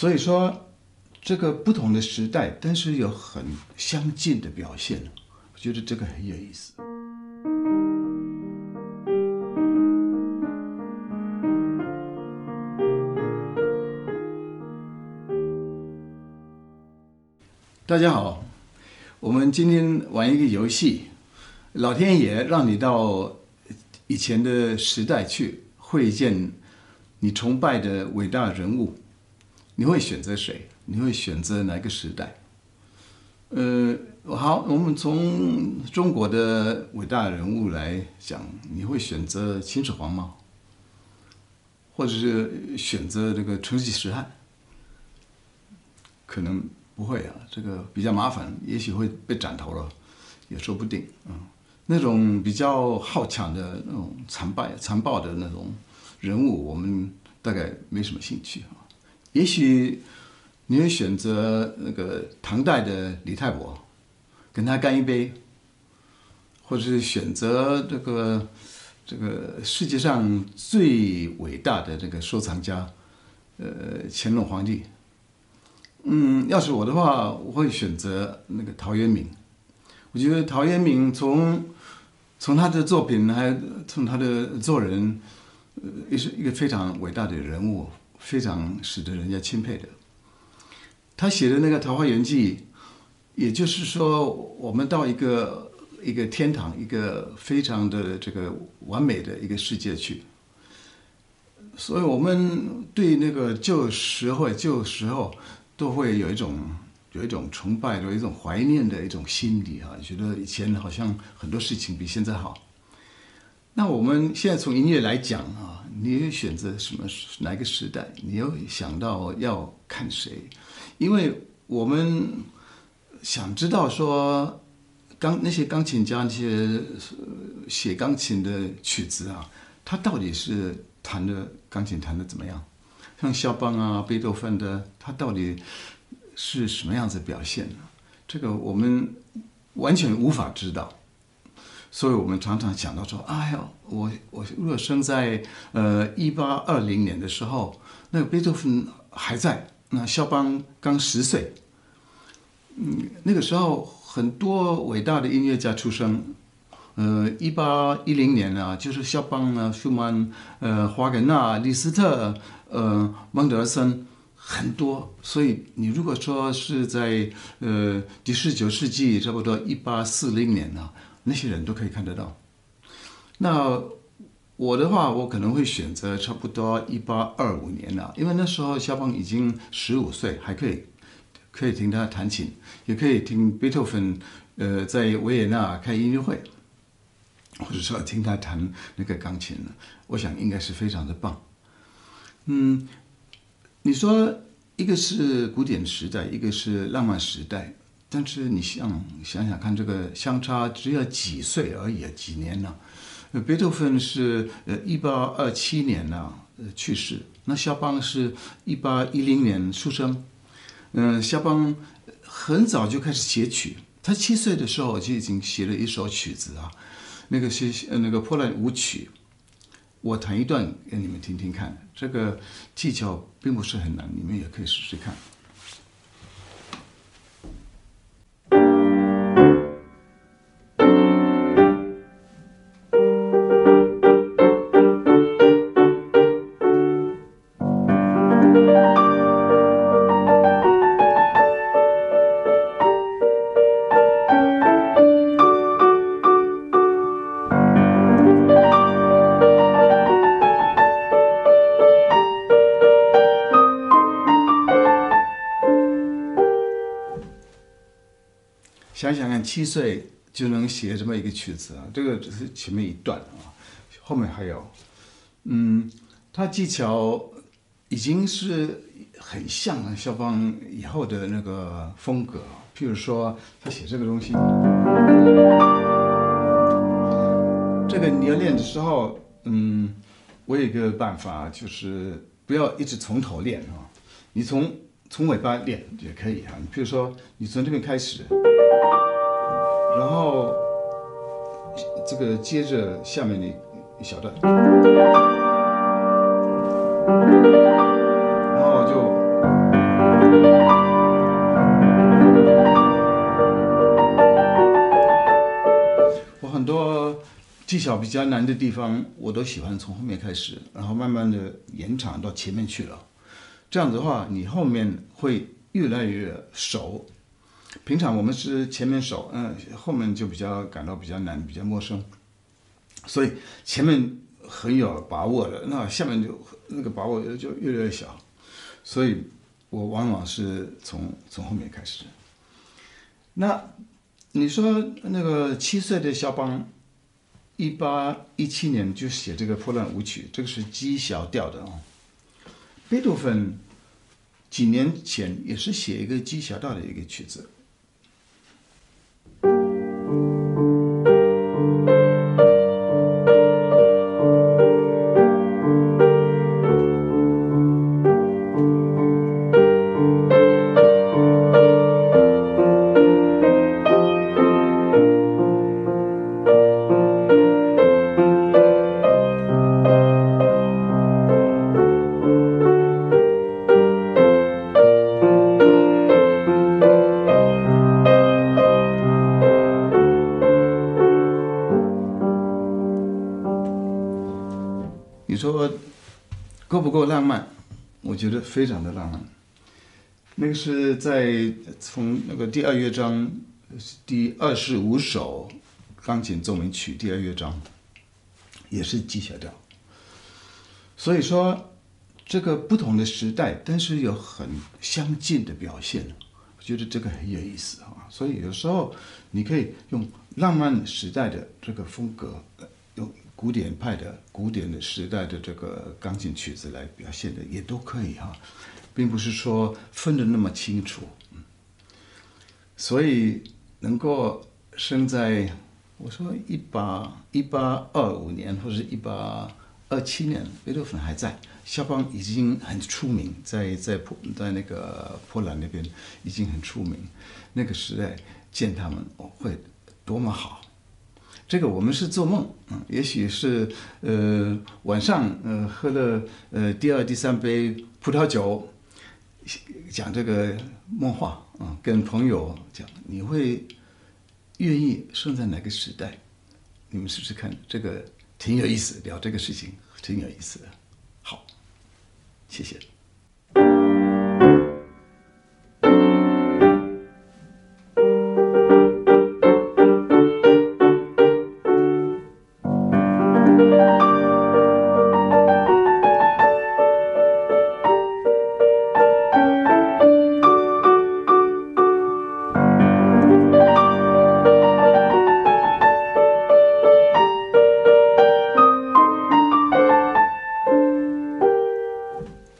所以说，这个不同的时代，但是有很相近的表现，我觉得这个很有意思。大家好，我们今天玩一个游戏，老天爷让你到以前的时代去会见你崇拜的伟大人物，你会选择谁？你会选择哪个时代？呃，好，我们从中国的伟大人物来讲，你会选择秦始皇吗？或者是选择这个成吉思汗？可能。不会啊，这个比较麻烦，也许会被斩头了，也说不定啊、嗯。那种比较好强的那种残败、残暴的那种人物，我们大概没什么兴趣啊。也许你会选择那个唐代的李太伯，跟他干一杯，或者是选择这个这个世界上最伟大的这个收藏家，呃，乾隆皇帝。嗯，要是我的话，我会选择那个陶渊明。我觉得陶渊明从从他的作品，还从他的做人，呃，也是一个非常伟大的人物，非常使得人家钦佩的。他写的那个《桃花源记》，也就是说，我们到一个一个天堂，一个非常的这个完美的一个世界去。所以，我们对那个旧时候，旧时候。都会有一种有一种崇拜，有一种怀念的一种心理啊，觉得以前好像很多事情比现在好。那我们现在从音乐来讲啊，你选择什么哪个时代？你又想到要看谁？因为我们想知道说，钢那些钢琴家那些写钢琴的曲子啊，他到底是弹的钢琴弹的怎么样？像肖邦啊、贝多芬的，他到底是什么样子表现呢？这个我们完全无法知道，所以我们常常想到说：“哎呀，我我如果生在呃一八二零年的时候，那个贝多芬还在，那肖邦刚十岁，嗯，那个时候很多伟大的音乐家出生。”呃，一八一零年啊，就是肖邦呢、舒曼、呃、华格纳、李斯特、呃、孟德尔森很多，所以你如果说是在呃第十九世纪，差不多一八四零年啊，那些人都可以看得到。那我的话，我可能会选择差不多一八二五年了，因为那时候肖邦已经十五岁，还可以可以听他弹琴，也可以听贝多芬呃在维也纳开音乐会。或者说听他弹那个钢琴呢，我想应该是非常的棒。嗯，你说一个是古典时代，一个是浪漫时代，但是你想想想看，这个相差只有几岁而已，几年呢？贝多芬是呃一八二七年呢呃去世，那肖邦是一八一零年出生。嗯，肖邦很早就开始写曲，他七岁的时候就已经写了一首曲子啊。那个是那个波兰舞曲，我弹一段给你们听听看。这个技巧并不是很难，你们也可以试试看。想想看，七岁就能写这么一个曲子啊，这个只是前面一段啊，后面还有，嗯，他技巧已经是很像肖邦以后的那个风格。譬如说，他写这个东西，这个你要练的时候，嗯，我有一个办法，就是不要一直从头练啊，你从从尾巴练也可以啊，你比如说，你从这边开始，然后这个接着下面的一小段，然后就我很多技巧比较难的地方，我都喜欢从后面开始，然后慢慢的延长到前面去了。这样子的话，你后面会越来越熟。平常我们是前面熟，嗯，后面就比较感到比较难，比较陌生。所以前面很有把握的，那下面就那个把握就越来越小。所以我往往是从从后面开始。那你说那个七岁的肖邦，一八一七年就写这个破烂舞曲，这个是 G 小调的哦。贝多芬几年前也是写一个 G 小调的一个曲子。你说够不够浪漫？我觉得非常的浪漫。那个是在从那个第二乐章第二十五首钢琴奏鸣曲第二乐章，也是 G 小调。所以说这个不同的时代，但是有很相近的表现，我觉得这个很有意思啊。所以有时候你可以用浪漫时代的这个风格，古典派的、古典的时代的这个钢琴曲子来表现的也都可以哈，并不是说分的那么清楚。所以能够生在我说一八一八二五年或者一八二七年，贝多芬还在，肖邦已经很出名，在在波在那个波兰那边已经很出名。那个时代见他们会多么好。这个我们是做梦，嗯，也许是呃晚上呃喝了呃第二第三杯葡萄酒，讲这个梦话啊，嗯，跟朋友讲，你会愿意生在哪个时代？你们试试看，这个挺有意思，聊这个事情挺有意思的。好，谢谢。